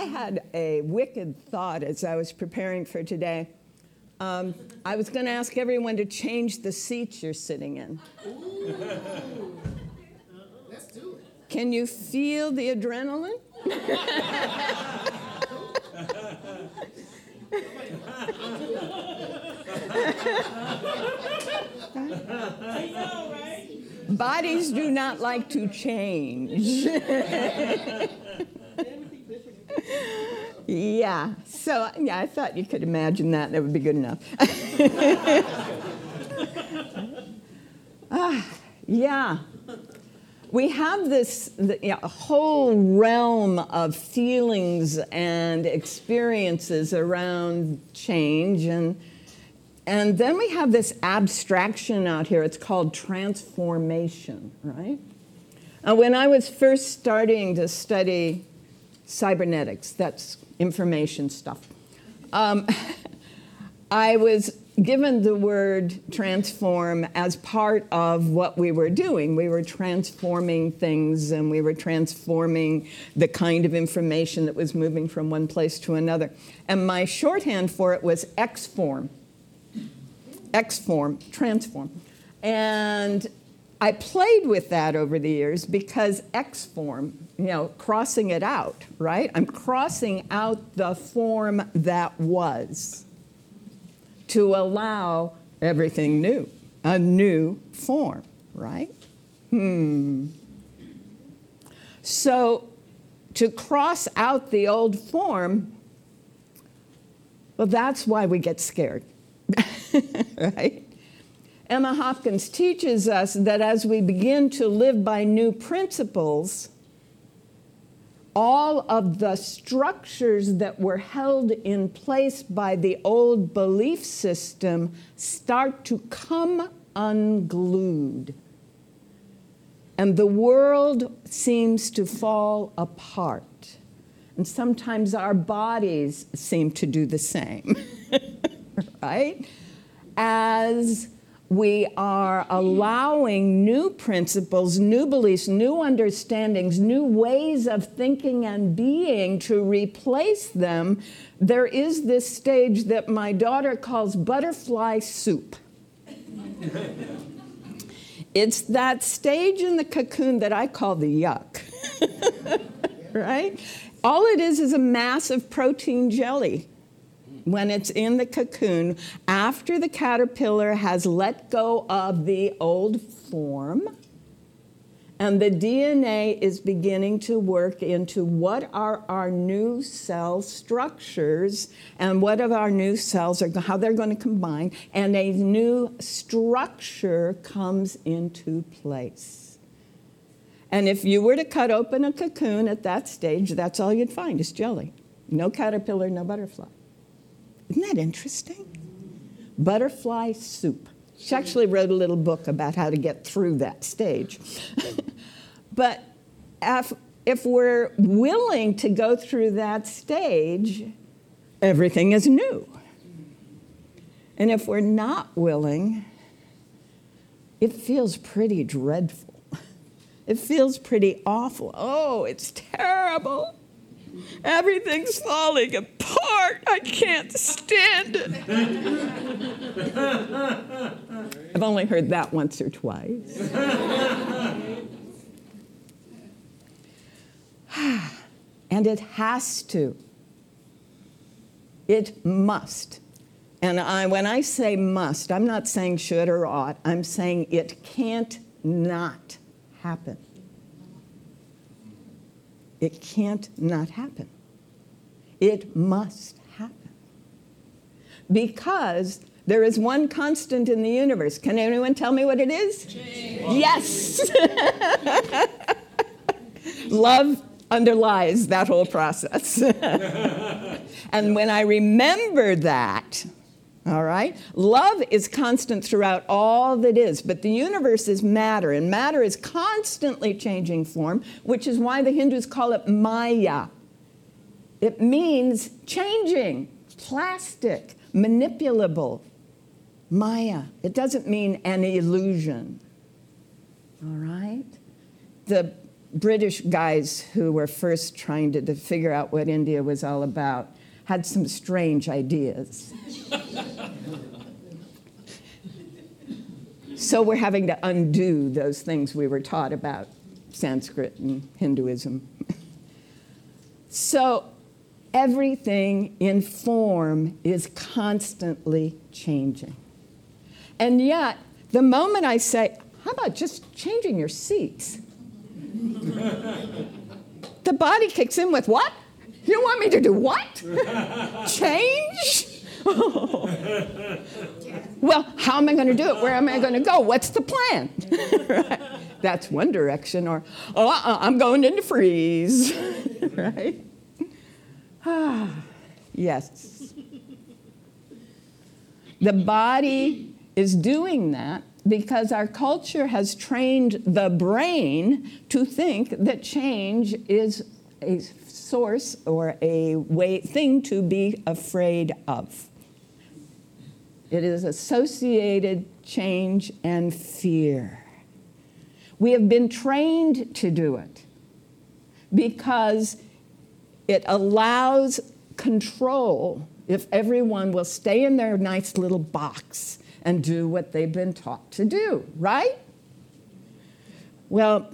I had a wicked thought as I was preparing for today. Um, I was going to ask everyone to change the seats you're sitting in. Let's do it. Can you feel the adrenaline? Bodies do not like to change. yeah, so yeah, I thought you could imagine that. That would be good enough. ah, yeah. We have this the, yeah, whole realm of feelings and experiences around change and and then we have this abstraction out here. It's called transformation, right? Uh, when I was first starting to study cybernetics, that's information stuff, um, I was given the word transform as part of what we were doing. We were transforming things and we were transforming the kind of information that was moving from one place to another. And my shorthand for it was X form. X form, transform. And I played with that over the years because X form, you know, crossing it out, right? I'm crossing out the form that was to allow everything new, a new form, right? Hmm. So to cross out the old form, well, that's why we get scared. right? Emma Hopkins teaches us that as we begin to live by new principles, all of the structures that were held in place by the old belief system start to come unglued. And the world seems to fall apart. And sometimes our bodies seem to do the same. right? As we are allowing new principles, new beliefs, new understandings, new ways of thinking and being to replace them, there is this stage that my daughter calls butterfly soup. it's that stage in the cocoon that I call the yuck, right? All it is is a mass of protein jelly when it's in the cocoon, after the caterpillar has let go of the old form, and the DNA is beginning to work into what are our new cell structures and what of our new cells are how they're going to combine, and a new structure comes into place. And if you were to cut open a cocoon at that stage, that's all you'd find is jelly. No caterpillar, no butterfly. Isn't that interesting? Butterfly soup. She actually wrote a little book about how to get through that stage. but if, if we're willing to go through that stage, everything is new. And if we're not willing, it feels pretty dreadful. It feels pretty awful. Oh, it's terrible. Everything's falling apart. I can't stand it. I've only heard that once or twice. And it has to. It must. And I, when I say must, I'm not saying should or ought, I'm saying it can't not happen. It can't not happen. It must happen. Because there is one constant in the universe. Can anyone tell me what it is? Change. Yes. Love underlies that whole process. and when I remember that, all right? Love is constant throughout all that is, but the universe is matter, and matter is constantly changing form, which is why the Hindus call it Maya. It means changing, plastic, manipulable. Maya. It doesn't mean an illusion. All right? The British guys who were first trying to, to figure out what India was all about had some strange ideas. So we're having to undo those things we were taught about Sanskrit and Hinduism. so everything in form is constantly changing. And yet, the moment I say, how about just changing your seats? the body kicks in with what? You want me to do what? Change? well, how am I going to do it? Where am I going to go? What's the plan? right? That's one direction. Or, oh, uh-uh, I'm going into freeze. right? Ah, yes. The body is doing that because our culture has trained the brain to think that change is a source or a way thing to be afraid of. It is associated change and fear. We have been trained to do it because it allows control if everyone will stay in their nice little box and do what they've been taught to do, right? Well,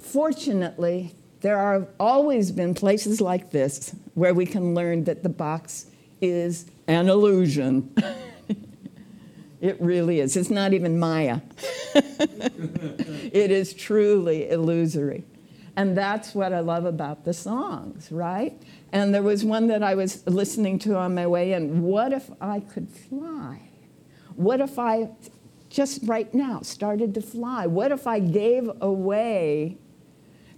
fortunately, there have always been places like this where we can learn that the box is an illusion. it really is. It's not even Maya, it is truly illusory. And that's what I love about the songs, right? And there was one that I was listening to on my way in. What if I could fly? What if I just right now started to fly? What if I gave away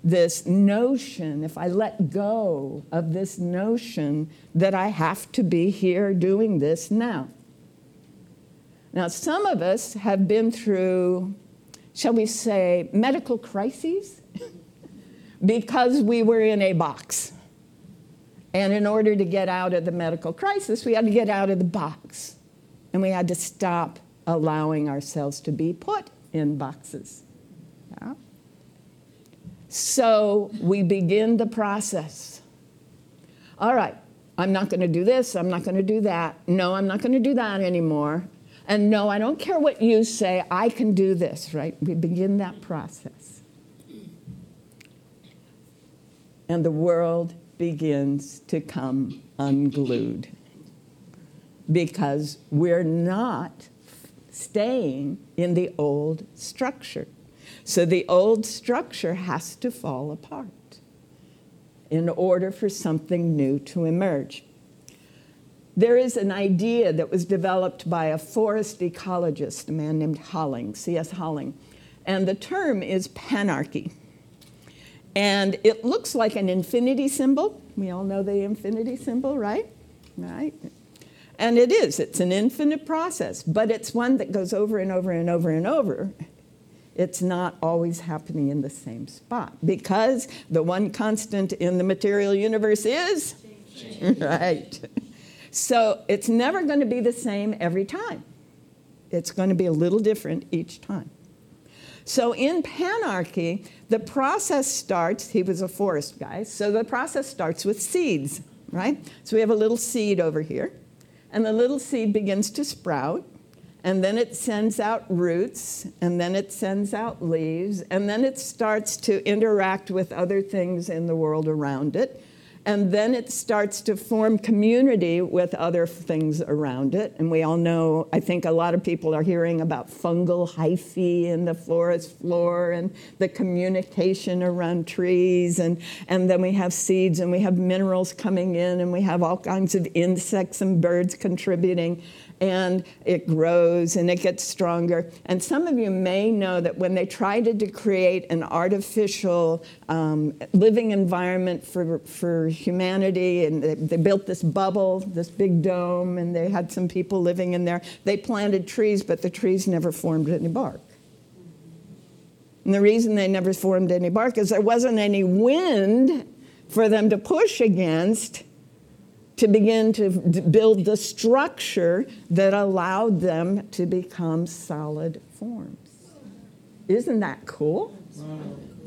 this notion, if I let go of this notion that I have to be here doing this now? Now, some of us have been through, shall we say, medical crises because we were in a box. And in order to get out of the medical crisis, we had to get out of the box and we had to stop allowing ourselves to be put in boxes. Yeah? So we begin the process. All right, I'm not going to do this, I'm not going to do that. No, I'm not going to do that anymore. And no, I don't care what you say, I can do this, right? We begin that process. And the world begins to come unglued because we're not staying in the old structure. So the old structure has to fall apart in order for something new to emerge. There is an idea that was developed by a forest ecologist, a man named Holling, C.S. Holling, and the term is panarchy. And it looks like an infinity symbol. We all know the infinity symbol, right? Right? And it is, it's an infinite process, but it's one that goes over and over and over and over. It's not always happening in the same spot because the one constant in the material universe is Change. right. So it's never going to be the same every time. It's going to be a little different each time. So in panarchy, the process starts, he was a forest guy, so the process starts with seeds, right? So we have a little seed over here and the little seed begins to sprout, and then it sends out roots, and then it sends out leaves, and then it starts to interact with other things in the world around it. And then it starts to form community with other things around it. And we all know, I think a lot of people are hearing about fungal hyphae in the forest floor and the communication around trees. And, and then we have seeds and we have minerals coming in and we have all kinds of insects and birds contributing and it grows and it gets stronger. And some of you may know that when they tried to create an artificial um, living environment for, for humanity, and they, they built this bubble, this big dome, and they had some people living in there, they planted trees, but the trees never formed any bark. And the reason they never formed any bark is there wasn't any wind for them to push against to begin to build the structure that allowed them to become solid forms. Isn't that cool?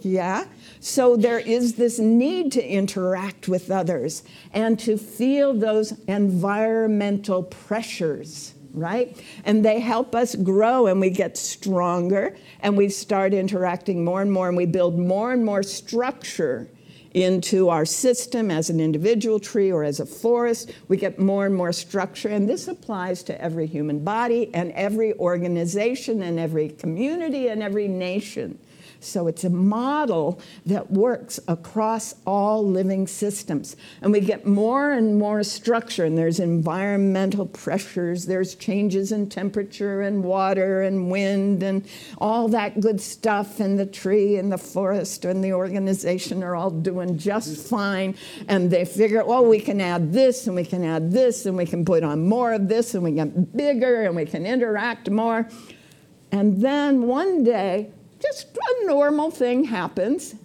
Yeah. So there is this need to interact with others and to feel those environmental pressures, right? And they help us grow and we get stronger and we start interacting more and more and we build more and more structure into our system as an individual tree or as a forest. We get more and more structure, and this applies to every human body and every organization and every community and every nation. So it's a model that works across all living systems. And we get more and more structure, and there's environmental pressures, there's changes in temperature and water and wind and all that good stuff. And the tree and the forest and the organization are all doing just fine. And they figure, well, we can add this and we can add this and we can put on more of this and we get bigger and we can interact more. And then one day, just a normal thing happens,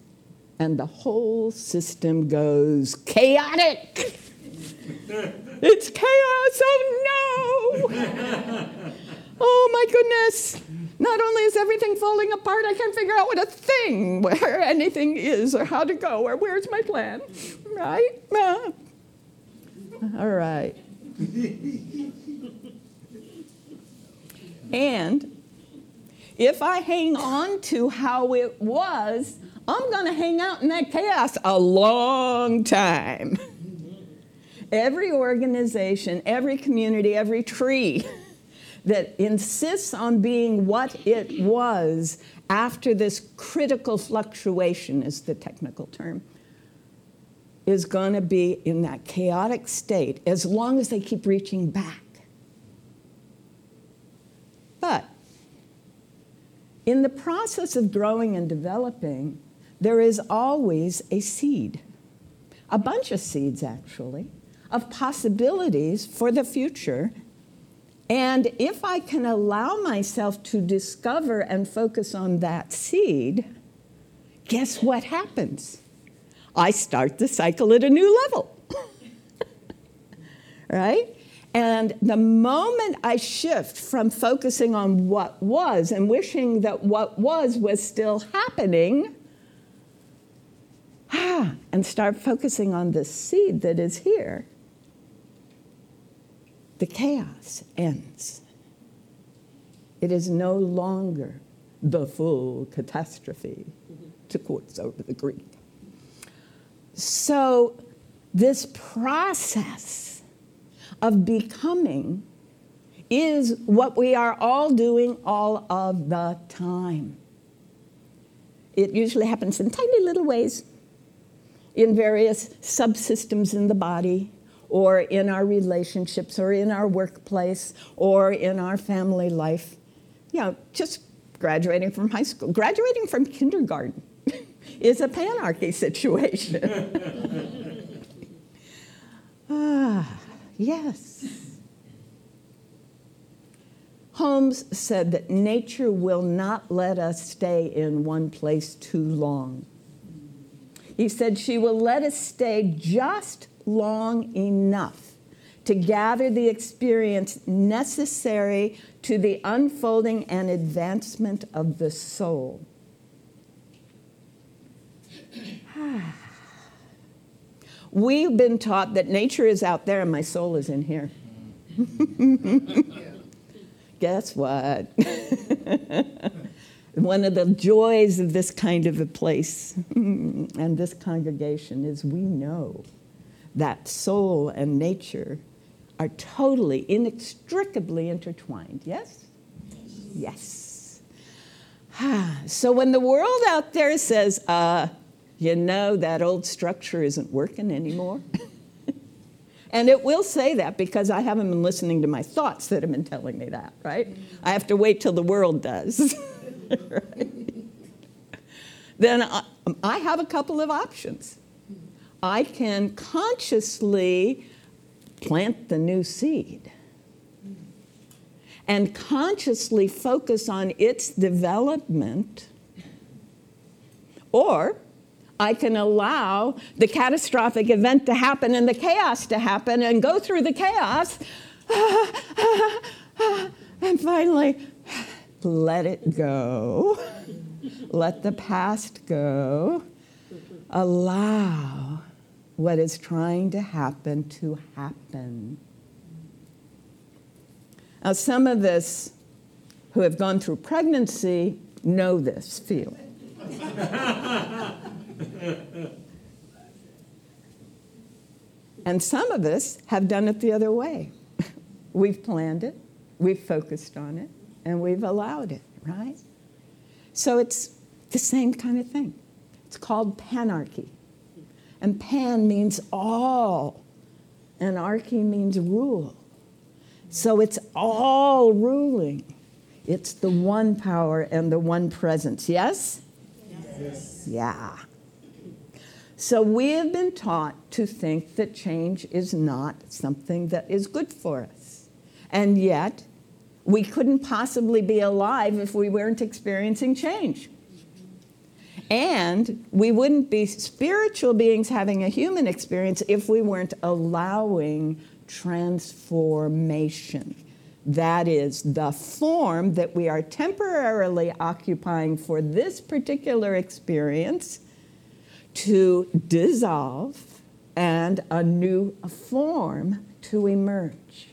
and the whole system goes chaotic. it's chaos, oh no! oh my goodness! Not only is everything falling apart, I can't figure out what a thing, where anything is, or how to go, or where's my plan, right? Uh, all right. and if I hang on to how it was, I'm going to hang out in that chaos a long time. every organization, every community, every tree that insists on being what it was after this critical fluctuation, is the technical term, is going to be in that chaotic state as long as they keep reaching back. But in the process of growing and developing, there is always a seed, a bunch of seeds actually, of possibilities for the future. And if I can allow myself to discover and focus on that seed, guess what happens? I start the cycle at a new level. right? And the moment I shift from focusing on what was and wishing that what was was still happening, ah, and start focusing on the seed that is here, the chaos ends. It is no longer the full catastrophe, to quote Zorba the Greek. So, this process of becoming is what we are all doing all of the time. It usually happens in tiny little ways in various subsystems in the body, or in our relationships, or in our workplace, or in our family life. You know, just graduating from high school, graduating from kindergarten is a panarchy situation. ah. Yes. Holmes said that nature will not let us stay in one place too long. He said she will let us stay just long enough to gather the experience necessary to the unfolding and advancement of the soul. Ah. We've been taught that nature is out there and my soul is in here. Guess what? One of the joys of this kind of a place and this congregation is we know that soul and nature are totally, inextricably intertwined. Yes? Yes. so when the world out there says, uh, you know, that old structure isn't working anymore. and it will say that because I haven't been listening to my thoughts that have been telling me that, right? I have to wait till the world does. right? Then I, I have a couple of options. I can consciously plant the new seed and consciously focus on its development, or I can allow the catastrophic event to happen and the chaos to happen and go through the chaos and finally let it go. Let the past go. Allow what is trying to happen to happen. Now, some of us who have gone through pregnancy know this feeling. and some of us have done it the other way. We've planned it, we've focused on it, and we've allowed it, right? So it's the same kind of thing. It's called panarchy. And pan means all, and archy means rule. So it's all ruling. It's the one power and the one presence. Yes? Yes. Yeah. So we have been taught to think that change is not something that is good for us. And yet, we couldn't possibly be alive if we weren't experiencing change. And we wouldn't be spiritual beings having a human experience if we weren't allowing transformation. That is the form that we are temporarily occupying for this particular experience to dissolve and a new form to emerge.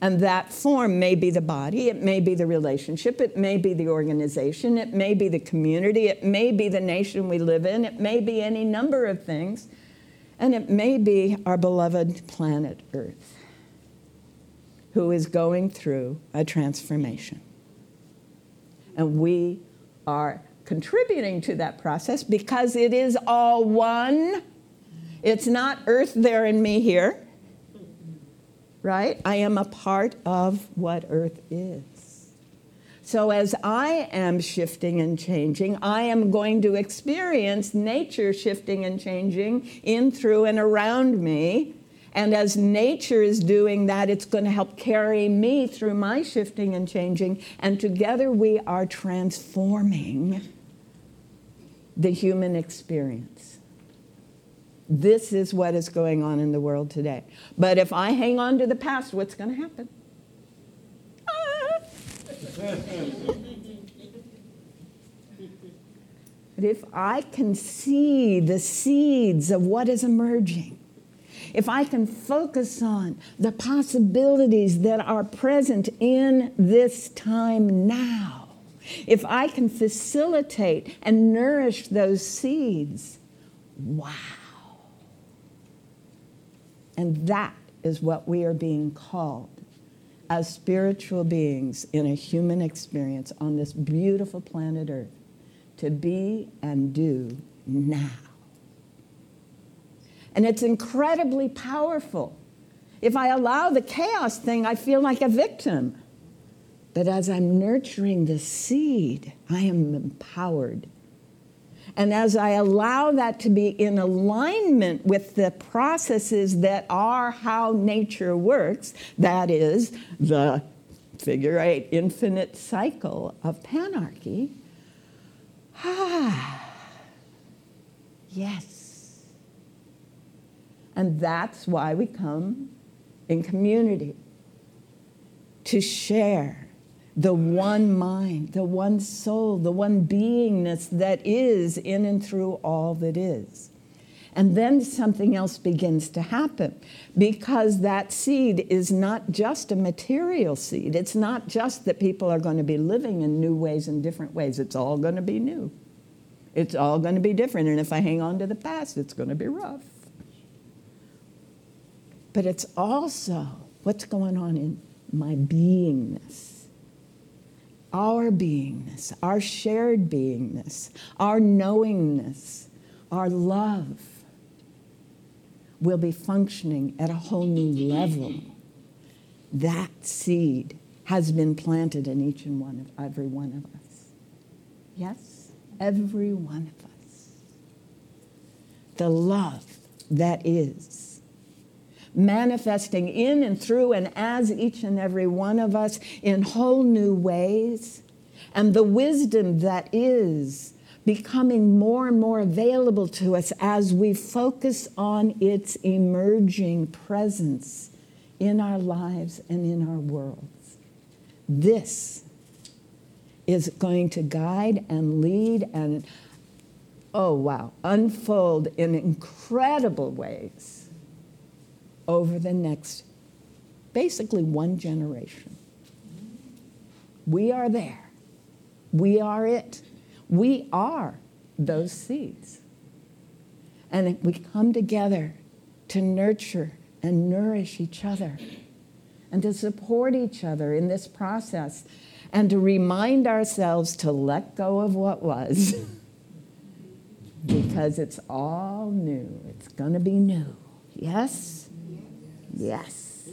And that form may be the body, it may be the relationship, it may be the organization, it may be the community, it may be the nation we live in, it may be any number of things, and it may be our beloved planet Earth, who is going through a transformation. And we are contributing to that process because it is all one. It's not Earth there and me here right? I am a part of what Earth is. So, as I am shifting and changing, I am going to experience nature shifting and changing in, through, and around me. And as nature is doing that, it's going to help carry me through my shifting and changing. And together we are transforming the human experience. This is what is going on in the world today. But if I hang on to the past, what's going to happen? Ah. but if I can see the seeds of what is emerging, if I can focus on the possibilities that are present in this time now, if I can facilitate and nourish those seeds, wow. And that is what we are being called as spiritual beings in a human experience on this beautiful planet Earth to be and do now. And it's incredibly powerful. If I allow the chaos thing, I feel like a victim. But as I'm nurturing the seed, I am empowered and as I allow that to be in alignment with the processes that are how nature works, that is the figure eight infinite cycle of panarchy, ah, yes. And that's why we come in community to share the one mind, the one soul, the one beingness that is in and through all that is. And then something else begins to happen because that seed is not just a material seed. It's not just that people are going to be living in new ways and different ways. It's all going to be new. It's all going to be different. And if I hang on to the past, it's going to be rough. but it's also what's going on in my beingness. Our beingness, our shared beingness, our knowingness, our love will be functioning at a whole new level. That seed has been planted in each and one of every one of us. Yes, every one of us. The love that is manifesting in and through and as each and every one of us in whole new ways, and the wisdom that is becoming more and more available to us as we focus on its emerging presence in our lives and in our worlds. This is going to guide and lead and, oh wow, unfold in incredible ways over the next basically one generation. We are there. We are it. We are those seeds. And we come together to nurture and nourish each other and to support each other in this process and to remind ourselves to let go of what was because it's all new. It's going to be new. Yes? Yes.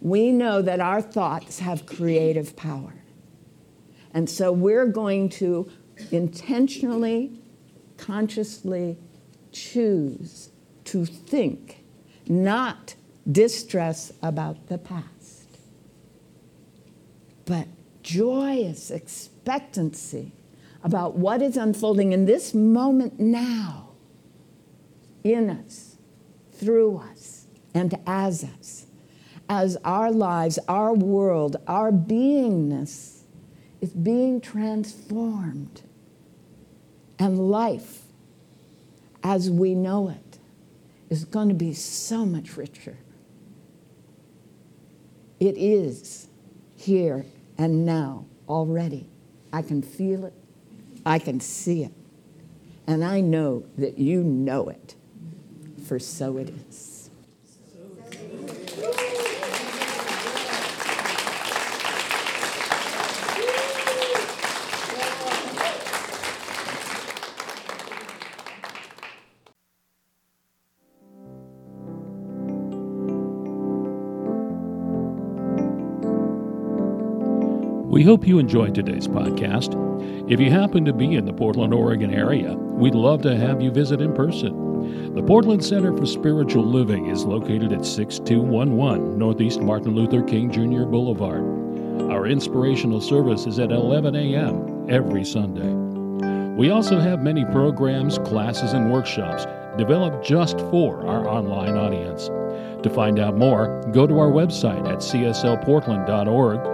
We know that our thoughts have creative power. And so we're going to intentionally, consciously choose to think, not distress about the past, but joyous expectancy about what is unfolding in this moment now, in us, through us, and as us, as our lives, our world, our beingness is being transformed. And life, as we know it, is going to be so much richer. It is here and now already. I can feel it, I can see it, and I know that you know it, for so it is. We hope you enjoyed today's podcast. If you happen to be in the Portland, Oregon area, we'd love to have you visit in person. The Portland Center for Spiritual Living is located at 6211 Northeast Martin Luther King Jr. Boulevard. Our inspirational service is at 11 a.m. every Sunday. We also have many programs, classes, and workshops developed just for our online audience. To find out more, go to our website at cslportland.org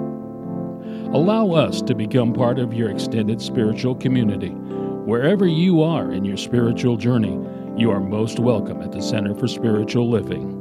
Allow us to become part of your extended spiritual community. Wherever you are in your spiritual journey, you are most welcome at the Center for Spiritual Living.